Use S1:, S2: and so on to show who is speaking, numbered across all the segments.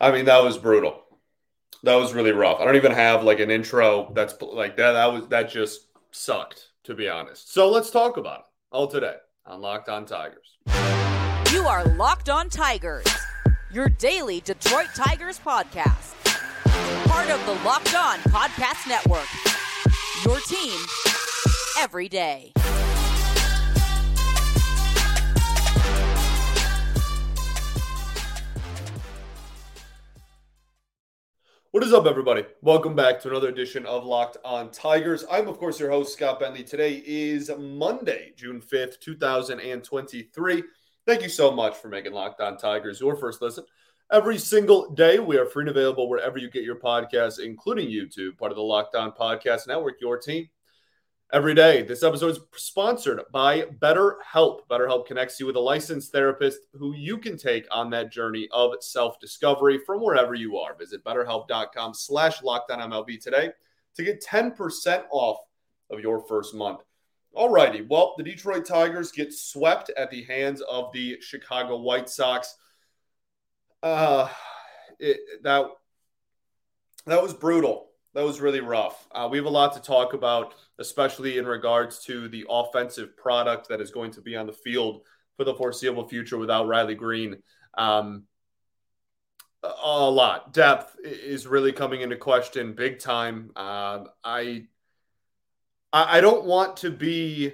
S1: I mean, that was brutal. That was really rough. I don't even have like an intro that's like that. That was that just sucked, to be honest. So let's talk about it all today on Locked On Tigers.
S2: You are Locked On Tigers, your daily Detroit Tigers podcast. Part of the Locked On Podcast Network. Your team every day.
S1: What is up, everybody? Welcome back to another edition of Locked On Tigers. I'm, of course, your host, Scott Bentley. Today is Monday, June 5th, 2023. Thank you so much for making Locked On Tigers your first listen. Every single day, we are free and available wherever you get your podcasts, including YouTube, part of the Locked On Podcast Network, your team every day. This episode is sponsored by BetterHelp. BetterHelp connects you with a licensed therapist who you can take on that journey of self-discovery from wherever you are. Visit betterhelp.com slash MLB today to get 10% off of your first month. All righty. Well, the Detroit Tigers get swept at the hands of the Chicago White Sox. Uh, it, that that was brutal that was really rough. Uh, we have a lot to talk about, especially in regards to the offensive product that is going to be on the field for the foreseeable future without Riley Greene. Um, a lot depth is really coming into question big time. Uh, I I don't want to be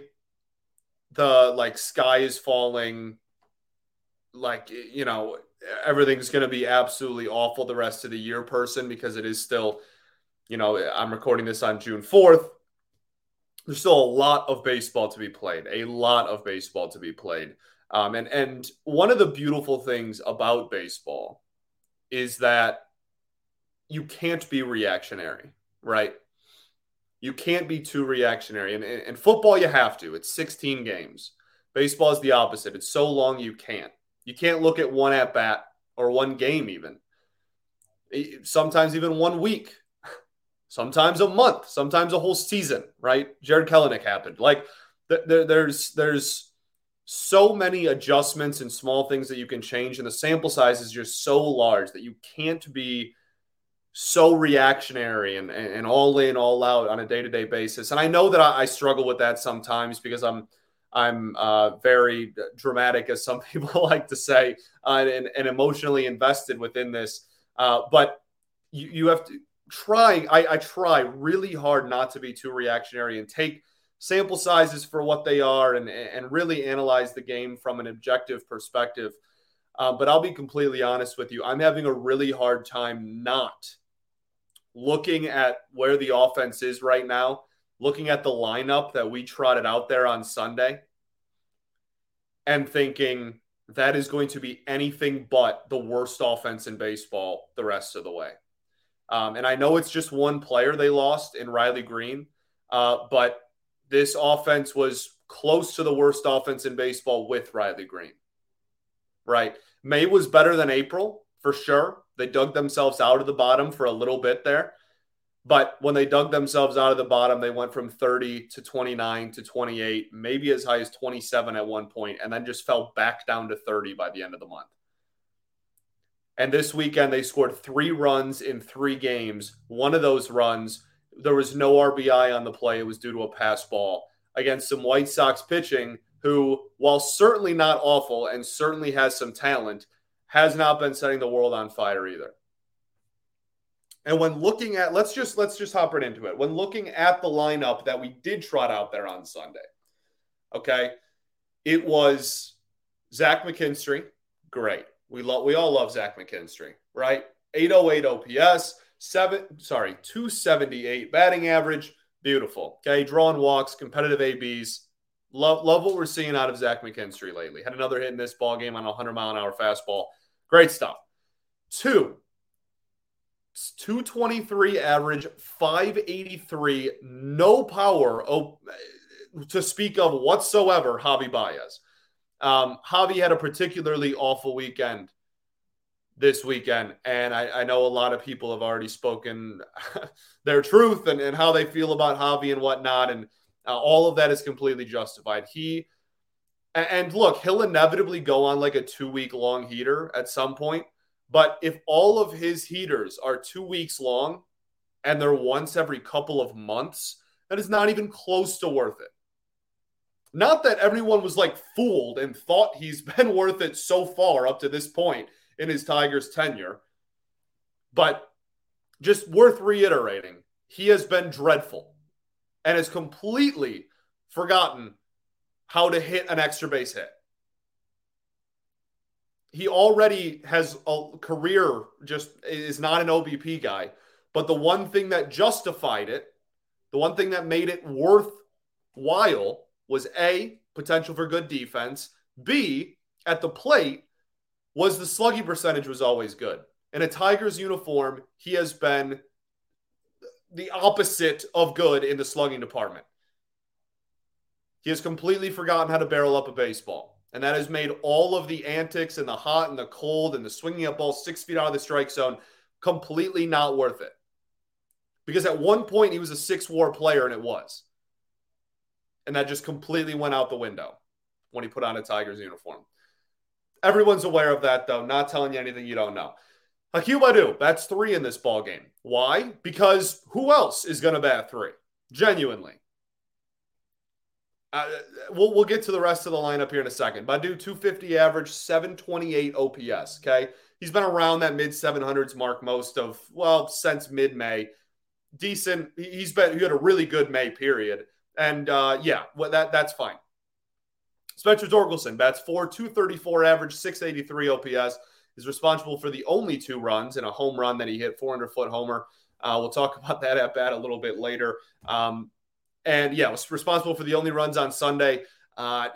S1: the like sky is falling, like you know everything's going to be absolutely awful the rest of the year person because it is still you know, I'm recording this on June 4th. There's still a lot of baseball to be played, a lot of baseball to be played. Um, and, and one of the beautiful things about baseball is that you can't be reactionary, right? You can't be too reactionary. And in football, you have to. It's 16 games. Baseball is the opposite. It's so long you can't. You can't look at one at bat or one game, even. Sometimes even one week sometimes a month, sometimes a whole season, right? Jarred Kelenic happened. Like th- th- there's there's so many adjustments and small things that you can change, and the sample size is just so large that you can't be so reactionary and, and all in, all out on a day to day basis. And I know that I, I, struggle with that sometimes because I'm I'm uh, very dramatic, as some people like to say, uh, and, and, emotionally invested within this. Uh, but you, you have to trying, I, I try really hard not to be too reactionary and take sample sizes for what they are and, and really analyze the game from an objective perspective. Um, but I'll be completely honest with you. I'm having a really hard time not looking at where the offense is right now, looking at the lineup that we trotted out there on Sunday, and thinking that is going to be anything but the worst offense in baseball the rest of the way. Um, and I know it's just one player they lost in Riley Greene, uh, but this offense was close to the worst offense in baseball with Riley Greene. Right. May was better than April for sure. They dug themselves out of the bottom for a little bit there. But when they dug themselves out of the bottom, they went from 30 to 29 to 28, maybe as high as 27 at one point, and then just fell back down to 30 by the end of the month. And this weekend, they scored three runs in three games. One of those runs, there was no RBI on the play. It was due to a pass ball against some White Sox pitching, who, while certainly not awful and certainly has some talent, has not been setting the world on fire either. And when looking at, let's just let's just hop right into it. When looking at the lineup that we did trot out there on Sunday, okay, it was Zach McKinstry, great. We love we all love Zach McKinstry, right? 808 OPS, seven sorry, 278 batting average. Beautiful. Okay, drawing walks, competitive ABs. Love love what we're seeing out of Zach McKinstry lately. Had another hit in this ball game on a 100 mile an hour fastball. Great stuff. Two, 223 average, 583, no power oh, to speak of whatsoever, Javi Baez. Um, Javi had a particularly awful weekend this weekend. And I, I, know a lot of people have already spoken their truth and, and how they feel about Javi and whatnot. And uh, all of that is completely justified. He, and look, he'll inevitably go on like a two week long heater at some point. But if all of his heaters are two weeks long and they're once every couple of months, that is not even close to worth it. Not that everyone was like fooled and thought he's been worth it so far up to this point in his Tigers tenure, but just worth reiterating. He has been dreadful and has completely forgotten how to hit an extra base hit. He already has a career, just is not an OBP guy. But the one thing that justified it, the one thing that made it worthwhile was A, potential for good defense, B, at the plate, was the slugging percentage was always good. In a Tigers uniform, he has been the opposite of good in the slugging department. He has completely forgotten how to barrel up a baseball. And that has made all of the antics and the hot and the cold and the swinging up ball six feet out of the strike zone completely not worth it. Because at one point he was a six war player and it was. And that just completely went out the window when he put on a Tigers uniform. Everyone's aware of that, though. Not telling you anything you don't know. Akil Baddoo, that's three in this ball game. Why? Because who else is going to bat three? Genuinely. Uh, we'll, we'll get to the rest of the lineup here in a second. Baddoo, 250 average, 728 OPS. Okay. He's been around that mid 700s mark most of, well, since mid May. Decent. He's been, he had a really good May period. And uh, yeah, well, that, that's fine. Spencer Torkelson bats 4, 234 average, 683 OPS is responsible for the only two runs and a home run that he hit, 400 foot homer. Uh, we'll talk about that at bat a little bit later. Um, and yeah, was responsible for the only runs on Sunday. Uh,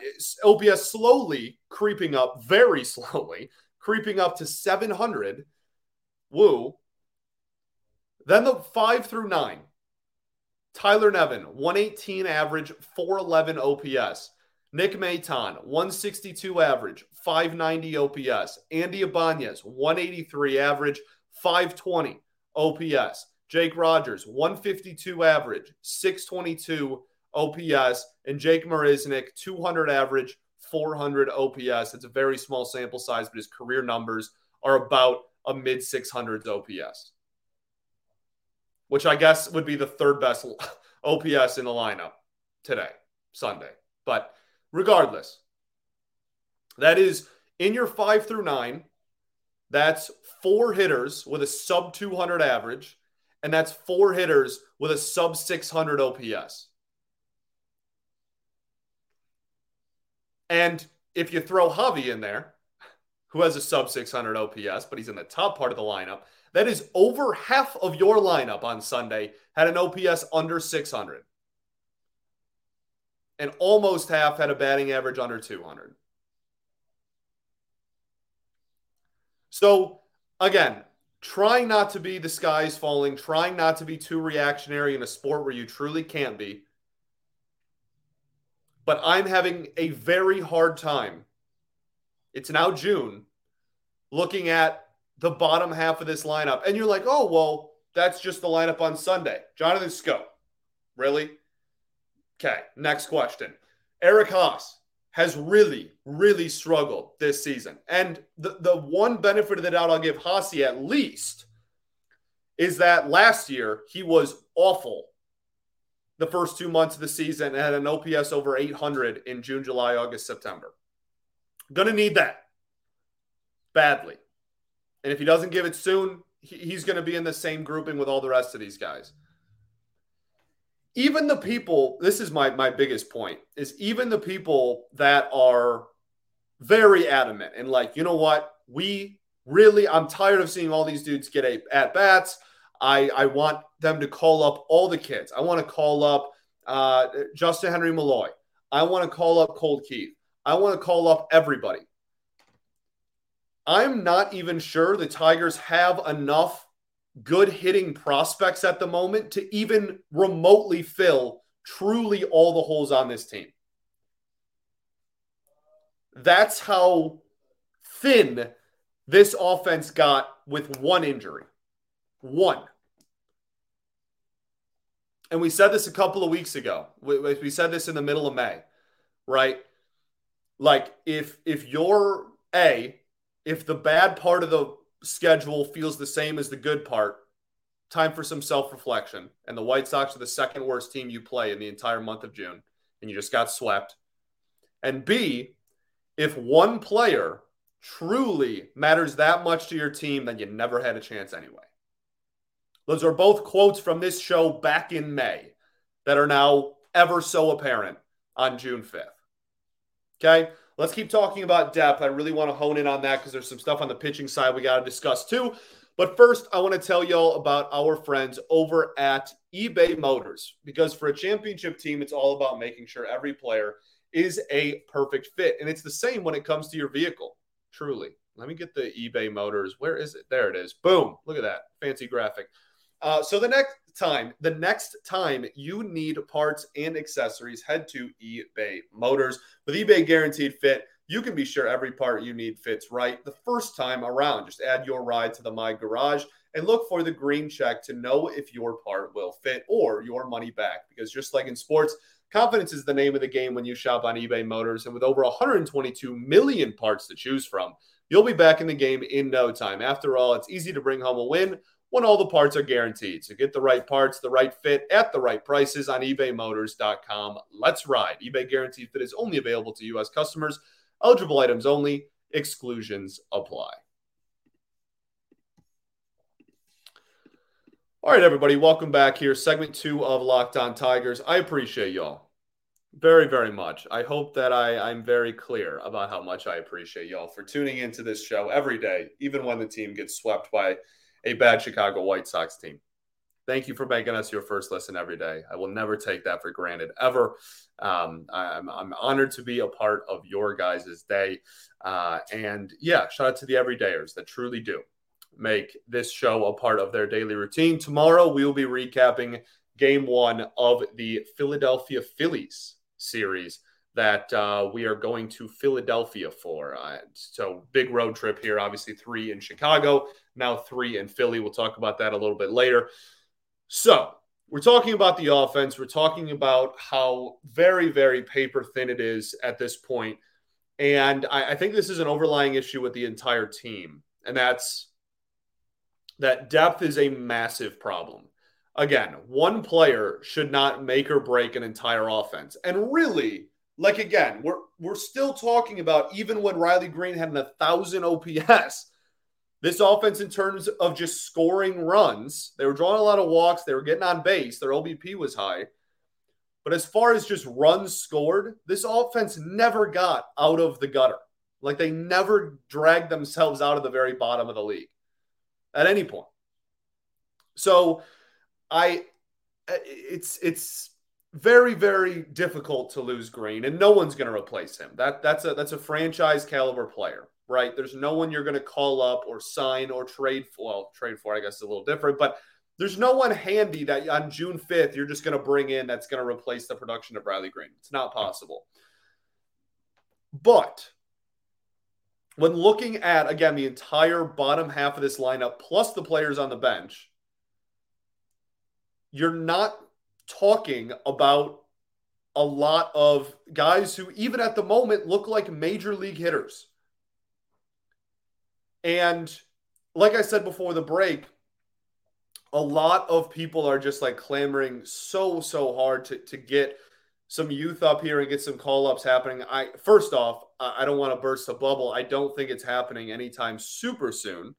S1: OPS slowly creeping up, very slowly creeping up to 700. Woo. Then the five through nine. Tyler Nevin, 118 average, 411 OPS. Nick Maton, 162 average, 590 OPS. Andy Ibanez, 183 average, 520 OPS. Jake Rogers, 152 average, 622 OPS. And Jake Marisnick, 200 average, 400 OPS. It's a very small sample size, but his career numbers are about a mid 600s OPS, which I guess would be the third best OPS in the lineup today, Sunday. But regardless, that is in your five through nine. That's four hitters with a sub 200 average, and that's four hitters with a sub 600 OPS. And if you throw Javi in there, who has a sub 600 OPS, but he's in the top part of the lineup, that is over half of your lineup on Sunday had an OPS under 600 and almost half had a batting average under 200. So, again, trying not to be the skies falling, trying not to be too reactionary in a sport where you truly can't be. But I'm having a very hard time. It's now June, looking at the bottom half of this lineup. And you're like, oh, well, that's just the lineup on Sunday. Jonathan Schoop. Really? Okay, next question. Eric Haase has really, really struggled this season. And the, the one benefit of the doubt I'll give Haase at least is that last year he was awful the first two months of the season and had an OPS over 800 in June, July, August, September. Gonna need that. Badly. And if he doesn't give it soon, he's going to be in the same grouping with all the rest of these guys. Even the people this is my my biggest point is even the people that are very adamant and like you know what? We really i'm tired of seeing all these dudes get a, at bats. I i want them to call up all the kids. I want to call up uh, Justyn-Henry Malloy. I want to call up Colt Keith i want to call up everybody i'm not even sure the tigers have enough good hitting prospects at the moment to even remotely fill truly all the holes on this team. That's how thin this offense got with one injury. One. And we said this a couple of weeks ago. We, we said this in the middle of May, right? Like if if you're a if the bad part of the schedule feels the same as the good part, time for some self reflection. And the White Sox are the second worst team you play in the entire month of June, and you just got swept. And B, if one player truly matters that much to your team, then you never had a chance anyway. Those are both quotes from this show back in May that are now ever so apparent on June 5th. Okay, let's keep talking about depth. I really want to hone in on that because there's some stuff on the pitching side we got to discuss too. But first, I want to tell y'all about our friends over at eBay Motors because for a championship team, it's all about making sure every player is a perfect fit. And it's the same when it comes to your vehicle, truly. Let me get the eBay Motors. Where is it? There it is. Boom. Look at that. Fancy graphic. Uh, so the next time, the next time you need parts and accessories, head to eBay Motors. With eBay Guaranteed Fit, you can be sure every part you need fits right the first time around. Just add your ride to the My Garage and look for the green check to know if your part will fit or your money back. Because just like in sports, confidence is the name of the game when you shop on eBay Motors. And with over 122 million parts to choose from, you'll be back in the game in no time. After all, it's easy to bring home a win when all the parts are guaranteed. So get the right parts, the right fit at the right prices on ebaymotors.com. Let's ride. eBay guaranteed fit is only available to U.S. customers. Eligible items only. Exclusions apply. All right, everybody, welcome back here. Segment two of Locked On Tigers. I appreciate y'all very, very much. I hope that I, I'm very clear about how much I appreciate y'all for tuning into this show every day, even when the team gets swept by a bad Chicago White Sox team. Thank you for making us your first listen every day. I will never take that for granted ever. Um, I'm, I'm honored to be a part of your guys' day. Uh, and yeah, shout out to the everydayers that truly do make this show a part of their daily routine. Tomorrow, we will be recapping game one of the Philadelphia Phillies series that uh, we are going to Philadelphia for. Uh, so, big road trip here. Obviously, three in Chicago, now three in Philly. We'll talk about that a little bit later. So, we're talking about the offense. We're talking about how very, very paper thin it is at this point. And I, I think this is an overlying issue with the entire team. And that's that depth is a massive problem. Again, one player should not make or break an entire offense. And really, like again, we're we're still talking about even when Riley Greene had a thousand OPS. This offense, in terms of just scoring runs, they were drawing a lot of walks. They were getting on base. Their OBP was high. But as far as just runs scored, this offense never got out of the gutter. Like they never dragged themselves out of the very bottom of the league at any point. So I it's it's very very difficult to lose Greene, and no one's going to replace him. That that's a that's a franchise caliber player, right? There's no one you're going to call up or sign or trade for. Well, trade for I guess is a little different, but there's no one handy that on June 5th you're just going to bring in that's going to replace the production of Riley Greene. It's not possible. But when looking at again the entire bottom half of this lineup plus the players on the bench, you're not talking about a lot of guys who, even at the moment, look like major league hitters. And like I said before the break, a lot of people are just like clamoring so, so hard to, to get some youth up here and get some call ups happening. I first off, I don't want to burst a bubble. I don't think it's happening anytime super soon.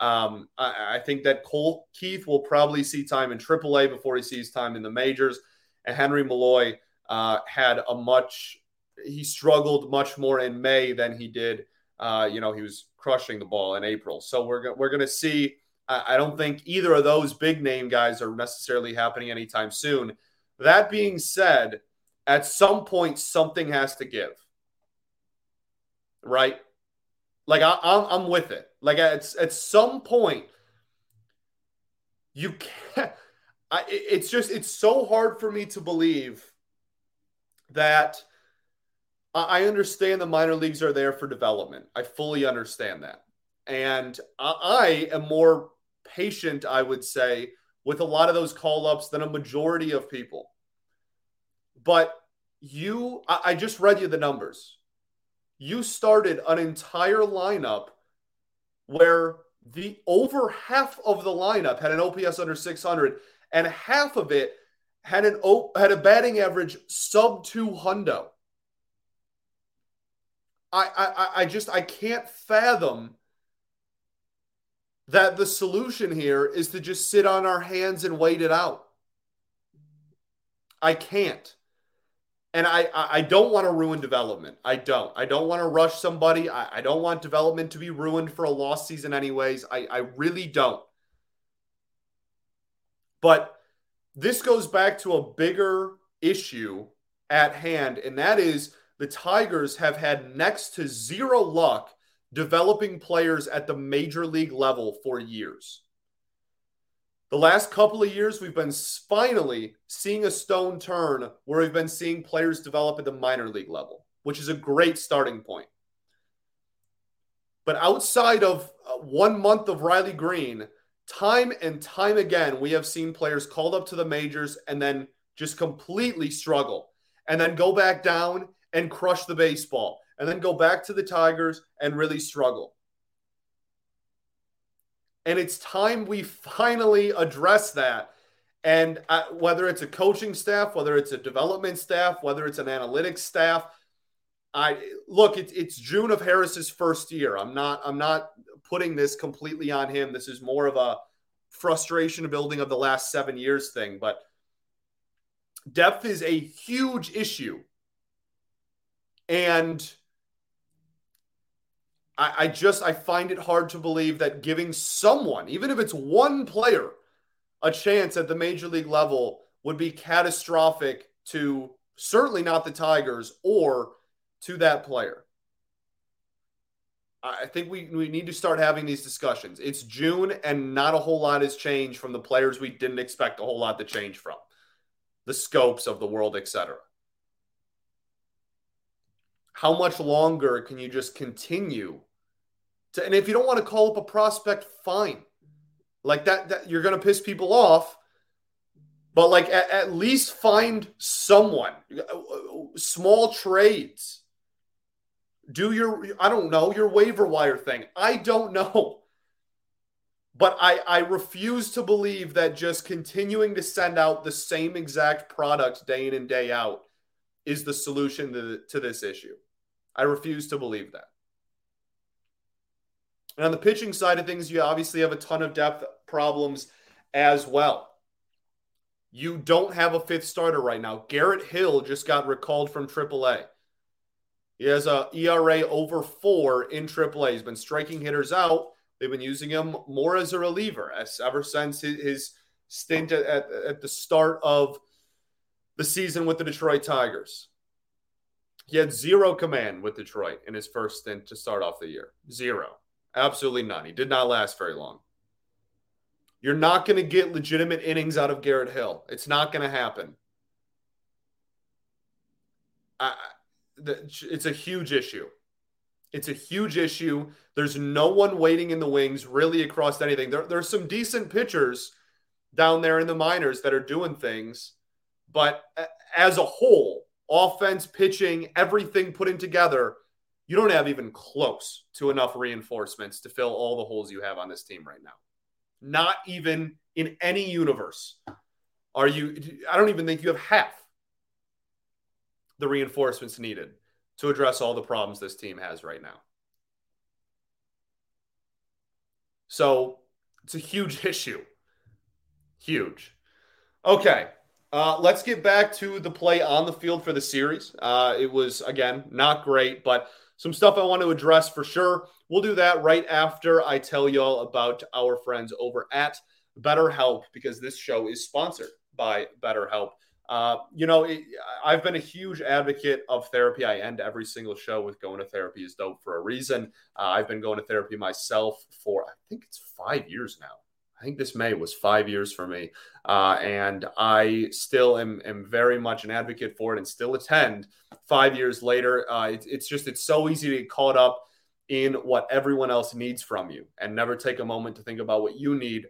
S1: Um, I, I, think that Colt Keith will probably see time in AAA before he sees time in the majors. And Henry Malloy uh, had a much, he struggled much more in May than he did. Uh, you know, he was crushing the ball in April. So we're, we're going to see. I, I don't think either of those big name guys are necessarily happening anytime soon. That being said, at some point, something has to give. Right? Like I, I'm, I'm with it. Like at at some point, you can't. I, it's just it's so hard for me to believe that. I understand the minor leagues are there for development. I fully understand that, and I, am more patient. I would say with a lot of those call ups than a majority of people. But you, I just read you the numbers you started an entire lineup where the over half of the lineup had an OPS under 600, and half of it had an had a batting average sub 200. I, I I just I can't fathom that the solution here is to just sit on our hands and wait it out. I can't. And I, I don't want to ruin development. I don't. I don't want to rush somebody. I, I don't want development to be ruined for a lost season, anyways. I, I really don't. But this goes back to a bigger issue at hand, and that is the Tigers have had next to zero luck developing players at the major league level for years. The last couple of years, we've been finally seeing a stone turn where we've been seeing players develop at the minor league level, which is a great starting point. But outside of uh, one month of Riley Greene, time and time again, we have seen players called up to the majors and then just completely struggle and then go back down and crush the baseball and then go back to the Tigers and really struggle. And it's time we finally address that. And uh, whether it's a coaching staff, whether it's a development staff, whether it's an analytics staff, I look. It's it's June of Harris's first year. I'm not. I'm not putting this completely on him. This is more of a frustration building of the last seven years thing. But depth is a huge issue, and I, I just I find it hard to believe that giving someone, even if it's one player, a chance at the major league level would be catastrophic to certainly not the Tigers or to that player. I think we, we need to start having these discussions. It's June and not a whole lot has changed from the players we didn't expect a whole lot to change from. The Schoops of the world, etc. How much longer can you just continue to, and if you don't want to call up a prospect, fine. Like that, that you're going to piss people off. But like at, at least find someone. Uh, uh, small trades. Do your I don't know your waiver wire thing. I don't know. But I, I refuse to believe that just continuing to send out the same exact product day in and day out is the solution to, to this issue. I refuse to believe that. And on the pitching side of things, you obviously have a ton of depth problems as well. You don't have a fifth starter right now. Garrett Hill just got recalled from AAA. He has a ERA over four in AAA. He's been striking hitters out. They've been using him more as a reliever as ever since his, stint at, at, at the start of the season with the Detroit Tigers. He had zero command with Detroit in his first stint to start off the year. Zero. Absolutely not. He did not last very long. You're not going to get legitimate innings out of Garrett Hill. It's not going to happen. I, it's a huge issue. It's a huge issue. There's no one waiting in the wings really across anything. There, there's some decent pitchers down there in the minors that are doing things, but as a whole, offense, pitching, everything putting together, you don't have even close to enough reinforcements to fill all the holes you have on this team right now. Not even in any universe are you, I don't even think you have half the reinforcements needed to address all the problems this team has right now. So it's a huge issue. Huge. Okay. Uh, let's get back to the play on the field for the series. Uh, it was, again, not great, but some stuff I want to address for sure. We'll do that right after I tell y'all about our friends over at BetterHelp because this show is sponsored by BetterHelp. Uh, you know, it, I've been a huge advocate of therapy. I end every single show with going to therapy is dope for a reason. Uh, I've been going to therapy myself for, I think it's five years now. I think this May was five years for me. Uh, and I still am, am very much an advocate for it and still attend five years later. Uh, it, it's just, it's so easy to get caught up in what everyone else needs from you and never take a moment to think about what you need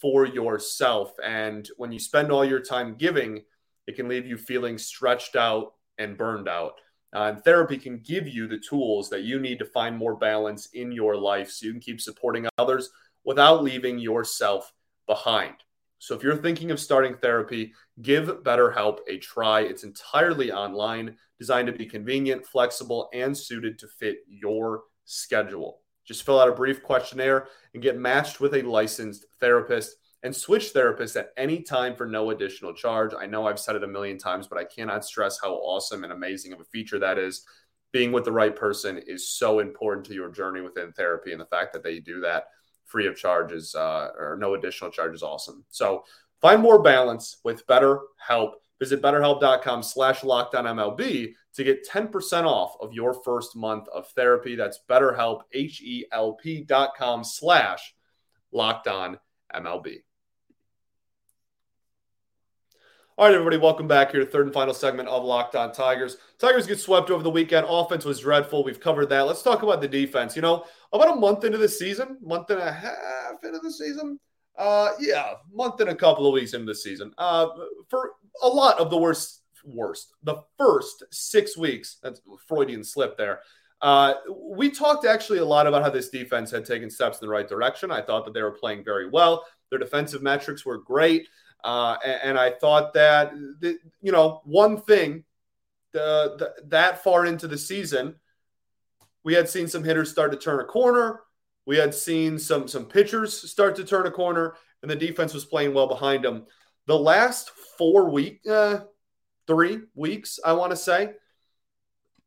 S1: for yourself. And when you spend all your time giving, it can leave you feeling stretched out and burned out. Uh, and therapy can give you the tools that you need to find more balance in your life so you can keep supporting others without leaving yourself behind. So if you're thinking of starting therapy, give BetterHelp a try. It's entirely online, designed to be convenient, flexible, and suited to fit your schedule. Just fill out a brief questionnaire and get matched with a licensed therapist and switch therapists at any time for no additional charge. I know I've said it a million times, but I cannot stress how awesome and amazing of a feature that is. Being with the right person is so important to your journey within therapy, and the fact that they do that free of charges uh, or no additional charge is awesome. So find more balance with better help. Visit betterhelp.com slash lockedonmlb to get 10% off of your first month of therapy. That's betterhelp, H-E-L-P dot com slash lockedonmlb. All right, everybody, welcome back here to third and final segment of Locked On Tigers. Tigers get swept over the weekend. Offense was dreadful. We've covered that. Let's talk about the defense. You know, about a month into the season, month and a half into the season, uh, yeah, month and a couple of weeks into the season. Uh, for a lot of the worst, worst, the first six weeks. That's Freudian slip there. Uh, we talked actually a lot about how this defense had taken steps in the right direction. I thought that they were playing very well. Their defensive metrics were great. Uh, and, and, I thought that, you know, one thing the, the, that far into the season, we had seen some hitters start to turn a corner. We had seen some some pitchers start to turn a corner, and the defense was playing well behind them. The last four week, uh, three weeks, I want to say,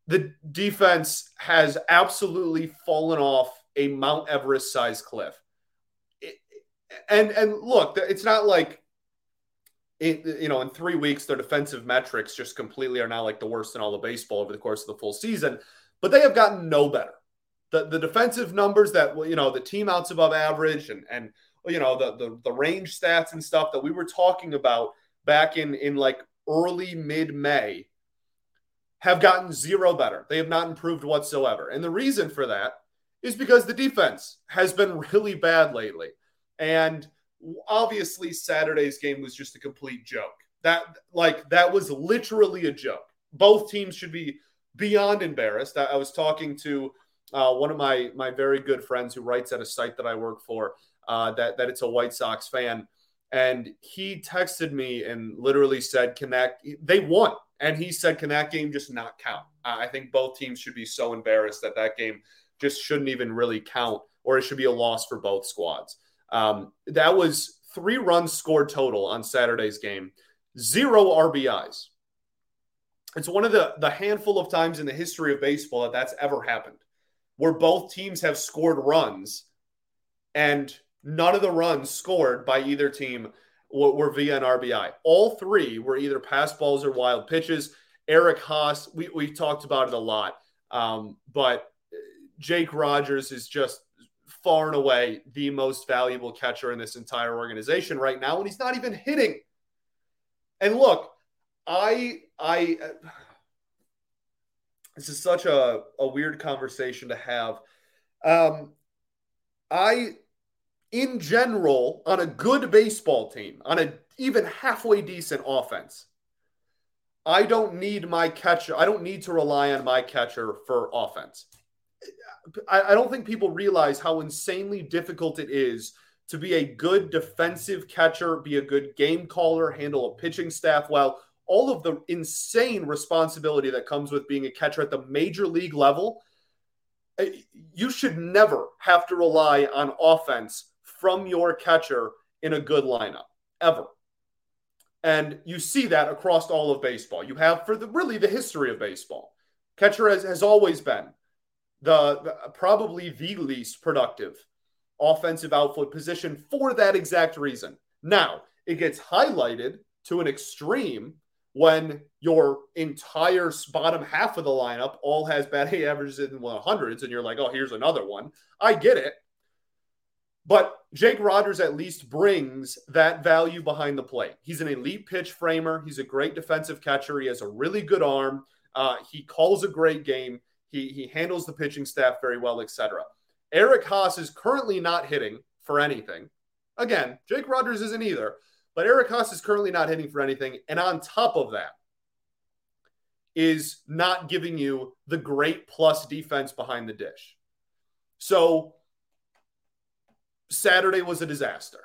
S1: the defense has absolutely fallen off a Mount Everest size cliff. And and look, it's not like you know, in three weeks, their defensive metrics just completely are now like the worst in all of baseball over the course of the full season. But they have gotten no better. The, the defensive numbers that you know the team outs above average and and you know the, the the range stats and stuff that we were talking about back in in like early mid May have gotten zero better. They have not improved whatsoever. And the reason for that is because the defense has been really bad lately. And obviously Saturday's game was just a complete joke. That like that was literally a joke. Both teams should be beyond embarrassed. I, I was talking to uh, one of my my very good friends who writes at a site that I work for. Uh, that that it's a White Sox fan, and he texted me and literally said, "Can that They won, and he said, "Can that game just not count?" I think both teams should be so embarrassed that that game just shouldn't even really count, or it should be a loss for both squads. Um, that was three runs scored total on Saturday's game, zero RBIs. It's one of the, the handful of times in the history of baseball that that's ever happened, where both teams have scored runs and none of the runs scored by either team were, via an RBI. All three were either pass balls or wild pitches. Eric Haase, we, we talked about it a lot, um, but Jake Rogers is just far and away the most valuable catcher in this entire organization right now, and he's not even hitting. And look, I I this is such a, a weird conversation to have. Um, I, in general, on a good baseball team, on a even halfway decent offense, I don't need my catcher. I don't need to rely on my catcher for offense. I, I don't think people realize how insanely difficult it is to be a good defensive catcher, be a good game caller, handle a pitching staff well. All of the insane responsibility that comes with being a catcher at the major league level. Eh, you should never have to rely on offense from your catcher in a good lineup, ever. And you see that across all of baseball. You have for the really the history of baseball. Catcher has, has always been the, the probably the least productive offensive outfield position for that exact reason. Now, it gets highlighted to an extreme when your entire bottom half of the lineup all has batting averages in the hundreds, and you're like, oh, here's another one. I get it. But Jake Rogers at least brings that value behind the plate. He's an elite pitch framer. He's a great defensive catcher. He has a really good arm. Uh, he calls a great game. He he handles the pitching staff very well, etc. Eric Haase is currently not hitting for anything. Again, Jake Rogers isn't either, but Eric Haase is currently not hitting for anything. And on top of that, is not giving you the great plus defense behind the dish. So Saturday was a disaster.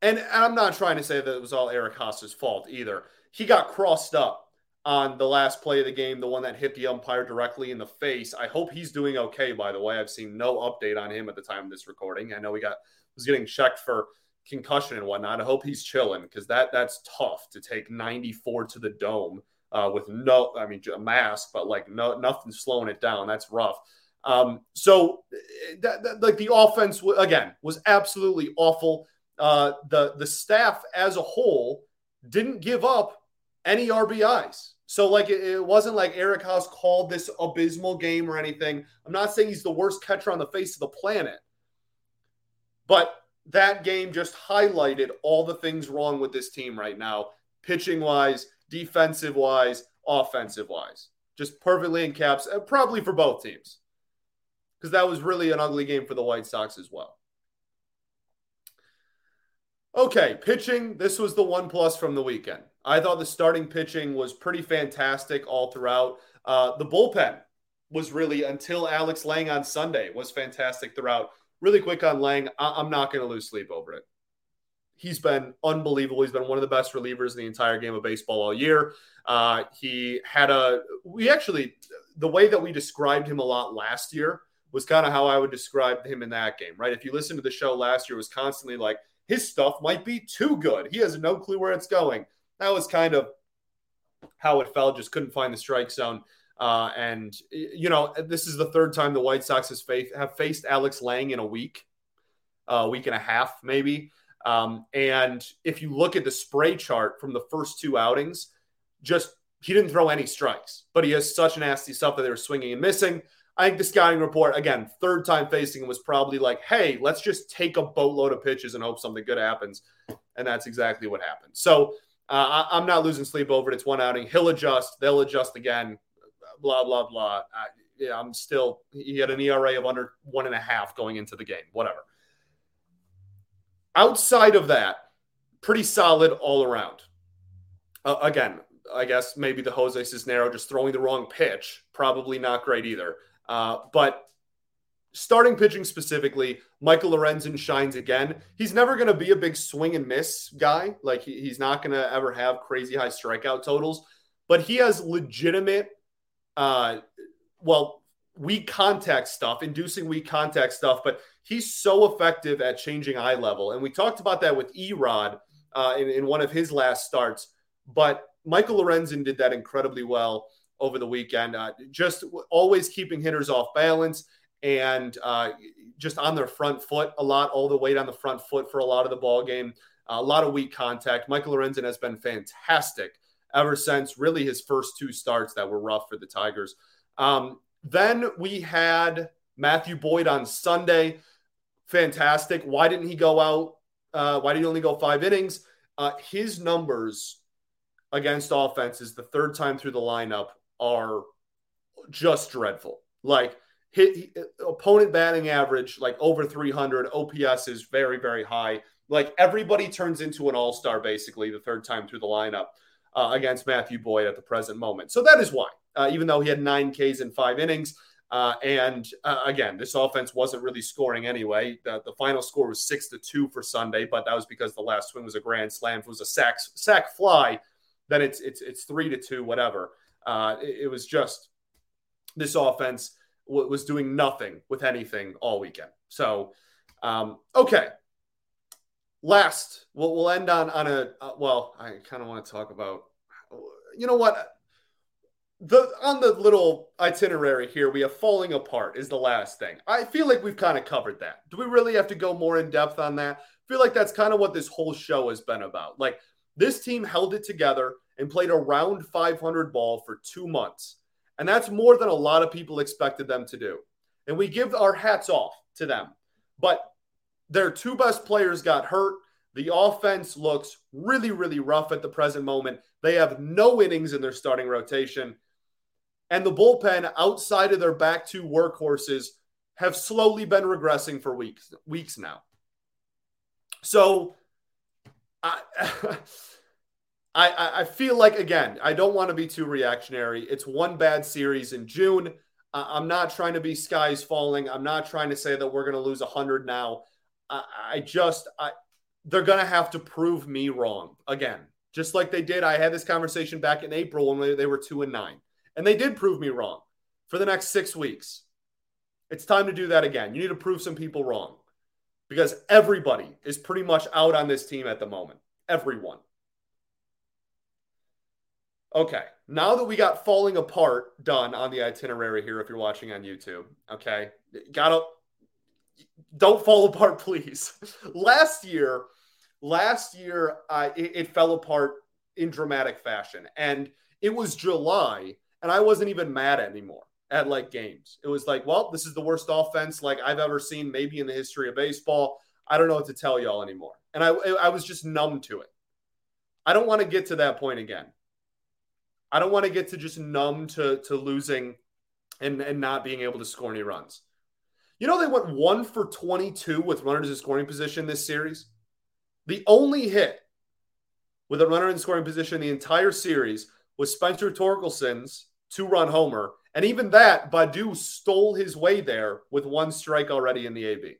S1: And, and I'm not trying to say that it was all Eric Haase's fault either. He got crossed up on the last play of the game, the one that hit the umpire directly in the face. I hope he's doing okay, by the way. I've seen no update on him at the time of this recording. I know he got was getting checked for concussion and whatnot. I hope he's chilling because that that's tough to take 94 to the dome uh, with no, I mean, a mask, but like no nothing slowing it down. That's rough. Um, so that, that, like the offense again was absolutely awful. Uh, the the staff as a whole didn't give up any RBIs. So like it, it wasn't like Eric Haase called this abysmal game or anything. I'm not saying he's the worst catcher on the face of the planet, but that game just highlighted all the things wrong with this team right now, pitching wise, defensive wise, offensive wise. Just perfectly in caps, uh, probably for both teams. Because that was really an ugly game for the White Sox as well. Okay, pitching. This was the one plus from the weekend. I thought the starting pitching was pretty fantastic all throughout. Uh, the bullpen was really until Alex Lange on Sunday was fantastic throughout. Really quick on Lange, I- am not going to lose sleep over it. He's been unbelievable. He's been one of the best relievers in the entire game of baseball all year. Uh, he had a, we actually, the way that we described him a lot last year was kind of how I would describe him in that game, right? If you listen to the show last year, it was constantly like, his stuff might be too good. He has no clue where it's going. That was kind of how it felt. Just couldn't find the strike zone. Uh, and you know, this is the third time the White Sox has faced, have faced Alex Lange in a week, a uh, week and a half maybe. Um, and if you look at the spray chart from the first two outings, just he didn't throw any strikes, but he has such nasty stuff that they were swinging and missing. I think the scouting report, again, third time facing him, was probably like, hey, let's just take a boatload of pitches and hope something good happens. And that's exactly what happened. So uh, I, am not losing sleep over it. It's one outing. He'll adjust. They'll adjust again. Blah, blah, blah. I, yeah, I'm still, he had an ERA of under one and a half going into the game, whatever. Outside of that, pretty solid all around. Uh, again, I guess maybe the Jose Cisnero just throwing the wrong pitch, probably not great either. Uh, but starting pitching specifically, Michael Lorenzen shines again. He's never going to be a big swing and miss guy. Like he, he's not going to ever have crazy high strikeout totals, but he has legitimate, uh, well, weak contact stuff, inducing weak contact stuff. But he's so effective at changing eye level, and we talked about that with E-Rod uh, in, in one of his last starts. But Michael Lorenzen did that incredibly well over the weekend. Uh, just always keeping hitters off balance and uh, just on their front foot a lot, all the weight on the front foot for a lot of the ball game. A lot of weak contact. Michael Lorenzen has been fantastic ever since really his first two starts that were rough for the Tigers. Um, then we had Matthew Boyd on Sunday. Fantastic. Why didn't he go out? Uh, why did he only go five innings? Uh, his numbers against offenses the third time through the lineup are just dreadful. Like hit, opponent batting average like over 300, OPS is very very high. Like everybody turns into an all-star basically the third time through the lineup uh, against Matthew Boyd at the present moment. So that is why, uh, even though he had nine Ks in five innings. Uh, and uh, again, this offense wasn't really scoring anyway. The, the, final score was six to two for Sunday, but that was because the last swing was a grand slam. If it was a sack sack fly, then it's it's it's three to two, whatever. Uh, it, it, was just this offense was doing nothing with anything all weekend. So, um, okay. Last, we'll, we'll end on on a uh, well. I kind of want to talk about. You know what? The on the little itinerary here, we have falling apart is the last thing. I feel like we've kind of covered that. Do we really have to go more in depth on that? I feel like that's kind of what this whole show has been about. Like this team held it together and played around 500 ball for two months. And that's more than a lot of people expected them to do. And we give our hats off to them. But their two best players got hurt. The offense looks really, really rough at the present moment. They have no innings in their starting rotation. And the bullpen, outside of their back two workhorses, have slowly been regressing for weeks, weeks now. So I I, I feel like again, I don't want to be too reactionary. It's one bad series in June. I'm not trying to be skies falling. I'm not trying to say that we're going to lose 100 now. I, I just I they're gonna have to prove me wrong again, just like they did. I had this conversation back in April when they were two and nine, and they did prove me wrong for the next six weeks. It's time to do that again. You need to prove some people wrong because everybody is pretty much out on this team at the moment. Everyone. Okay, now that we got falling apart done on the itinerary here, if you're watching on YouTube, okay, gotta don't fall apart, please. last year, last year, uh, it, it fell apart in dramatic fashion, and it was July, and I wasn't even mad anymore at like games. It was like, well, this is the worst offense like I've ever seen, maybe in the history of baseball. I don't know what to tell y'all anymore, and I I was just numb to it. I don't want to get to that point again. I don't want to get to just numb to to losing and and not being able to score any runs. You know they went 1 for 22 with runners in scoring position this series. The only hit with a runner in scoring position the entire series was Spencer Torkelson's two-run homer, and even that Baddoo stole his way there with one strike already in the AB.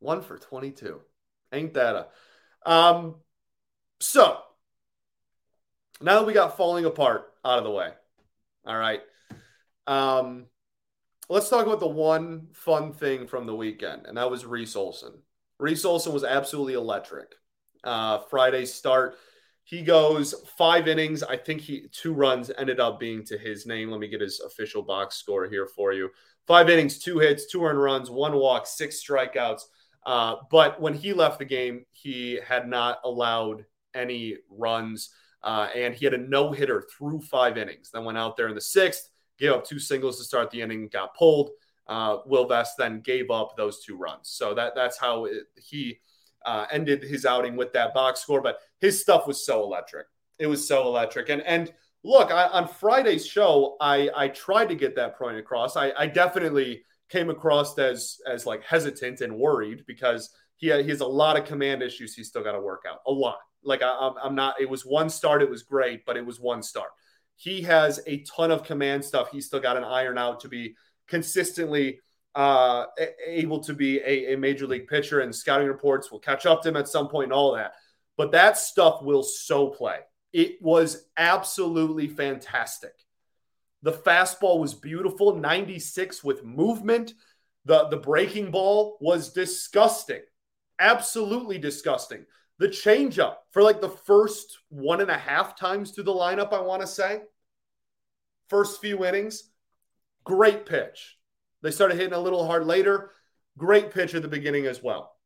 S1: 1 for 22. Ain't that a um so now that we got falling apart out of the way, all right. Um, let's talk about the one fun thing from the weekend, and that was Reese Olson. Reese Olson was absolutely electric. Uh, Friday's start, he goes five innings. I think he two runs ended up being to his name. Let me get his official box score here for you. Five innings, two hits, two earned runs, one walk, six strikeouts. Uh, but when he left the game, he had not allowed any runs. Uh, and he had a no hitter through five innings. Then went out there in the sixth, gave up two singles to start the inning, got pulled. Uh, Will Vest then gave up those two runs. So that that's how it, he uh, ended his outing with that box score. But his stuff was so electric. It was so electric. And and look, I, on Friday's show, I I tried to get that point across. I, I definitely came across as as like hesitant and worried because he, he has a lot of command issues he's still got to work out. A lot. Like I, I'm not. It was one start. It was great, but it was one start. He has a ton of command stuff. He's still got an iron out to be consistently uh, able to be a, a, major league pitcher. And scouting reports will catch up to him at some point and all that. But that stuff will so play. It was absolutely fantastic. The fastball was beautiful, 96 with movement. The, the breaking ball was disgusting, absolutely disgusting the changeup for like the first one and a half times through the lineup, I want to say. First few innings, great pitch. They started hitting a little hard later. Great pitch at the beginning as well.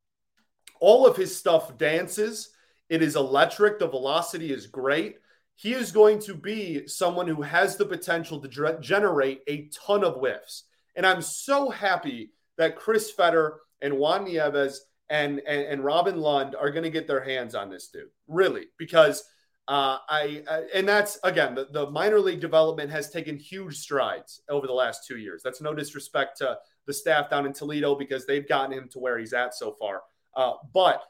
S1: All of his stuff dances. It is electric. The velocity is great. He is going to be someone who has the potential to generate a ton of whiffs. And I'm so happy that Chris Fetter and Juan Nieves and and, and Robin Lund are going to get their hands on this dude, really, because uh, I, I, and that's again the, the minor league development has taken huge strides over the last two years. That's no disrespect to the staff down in Toledo because they've gotten him to where he's at so far, uh, but.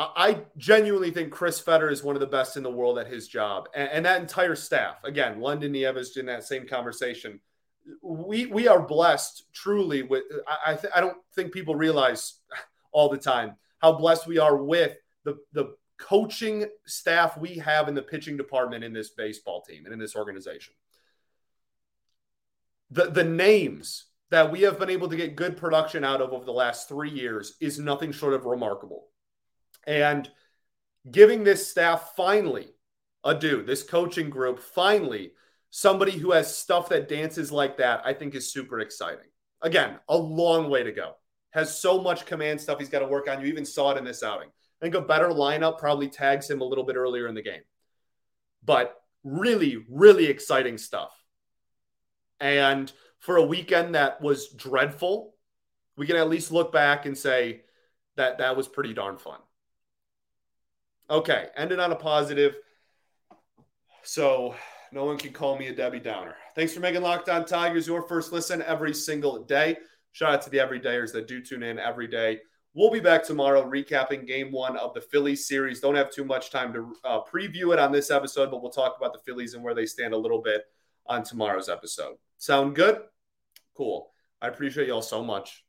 S1: I genuinely think Chris Fetter is one of the best in the world at his job, and, and that entire staff. Again, Lund and Nieves in that same conversation we we are blessed truly with I I, th- I, don't think people realize all the time how blessed we are with the the coaching staff we have in the pitching department in this baseball team and in this organization the the names that we have been able to get good production out of over the last 3 years is nothing short of remarkable and giving this staff finally a due this coaching group finally somebody who has stuff that dances like that, I think is super exciting. Again, a long way to go. Has so much command stuff he's got to work on. You even saw it in this outing. I think a better lineup probably tags him a little bit earlier in the game. But really, really exciting stuff. And for a weekend that was dreadful, we can at least look back and say that that was pretty darn fun. Okay, ended on a positive. So no one can call me a Debbie Downer. Thanks for making Locked On Tigers your first listen every single day. Shout out to the everydayers that do tune in every day. We'll be back tomorrow recapping game one of the Phillies series. Don't have too much time to uh, preview it on this episode, but we'll talk about the Phillies and where they stand a little bit on tomorrow's episode. Sound good? Cool. I appreciate y'all so much.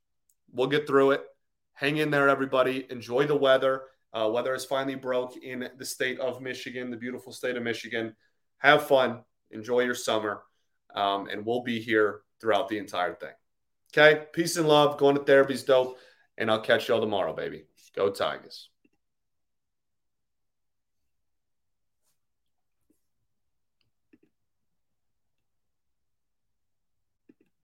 S1: We'll get through it. Hang in there, everybody. Enjoy the weather. Uh, weather has finally broke in the state of Michigan, the beautiful state of Michigan. Have fun. Enjoy your summer. Um, and we'll be here throughout the entire thing. Okay. Peace and love. Going to therapy's dope. And I'll catch y'all tomorrow, baby. Go Tigers.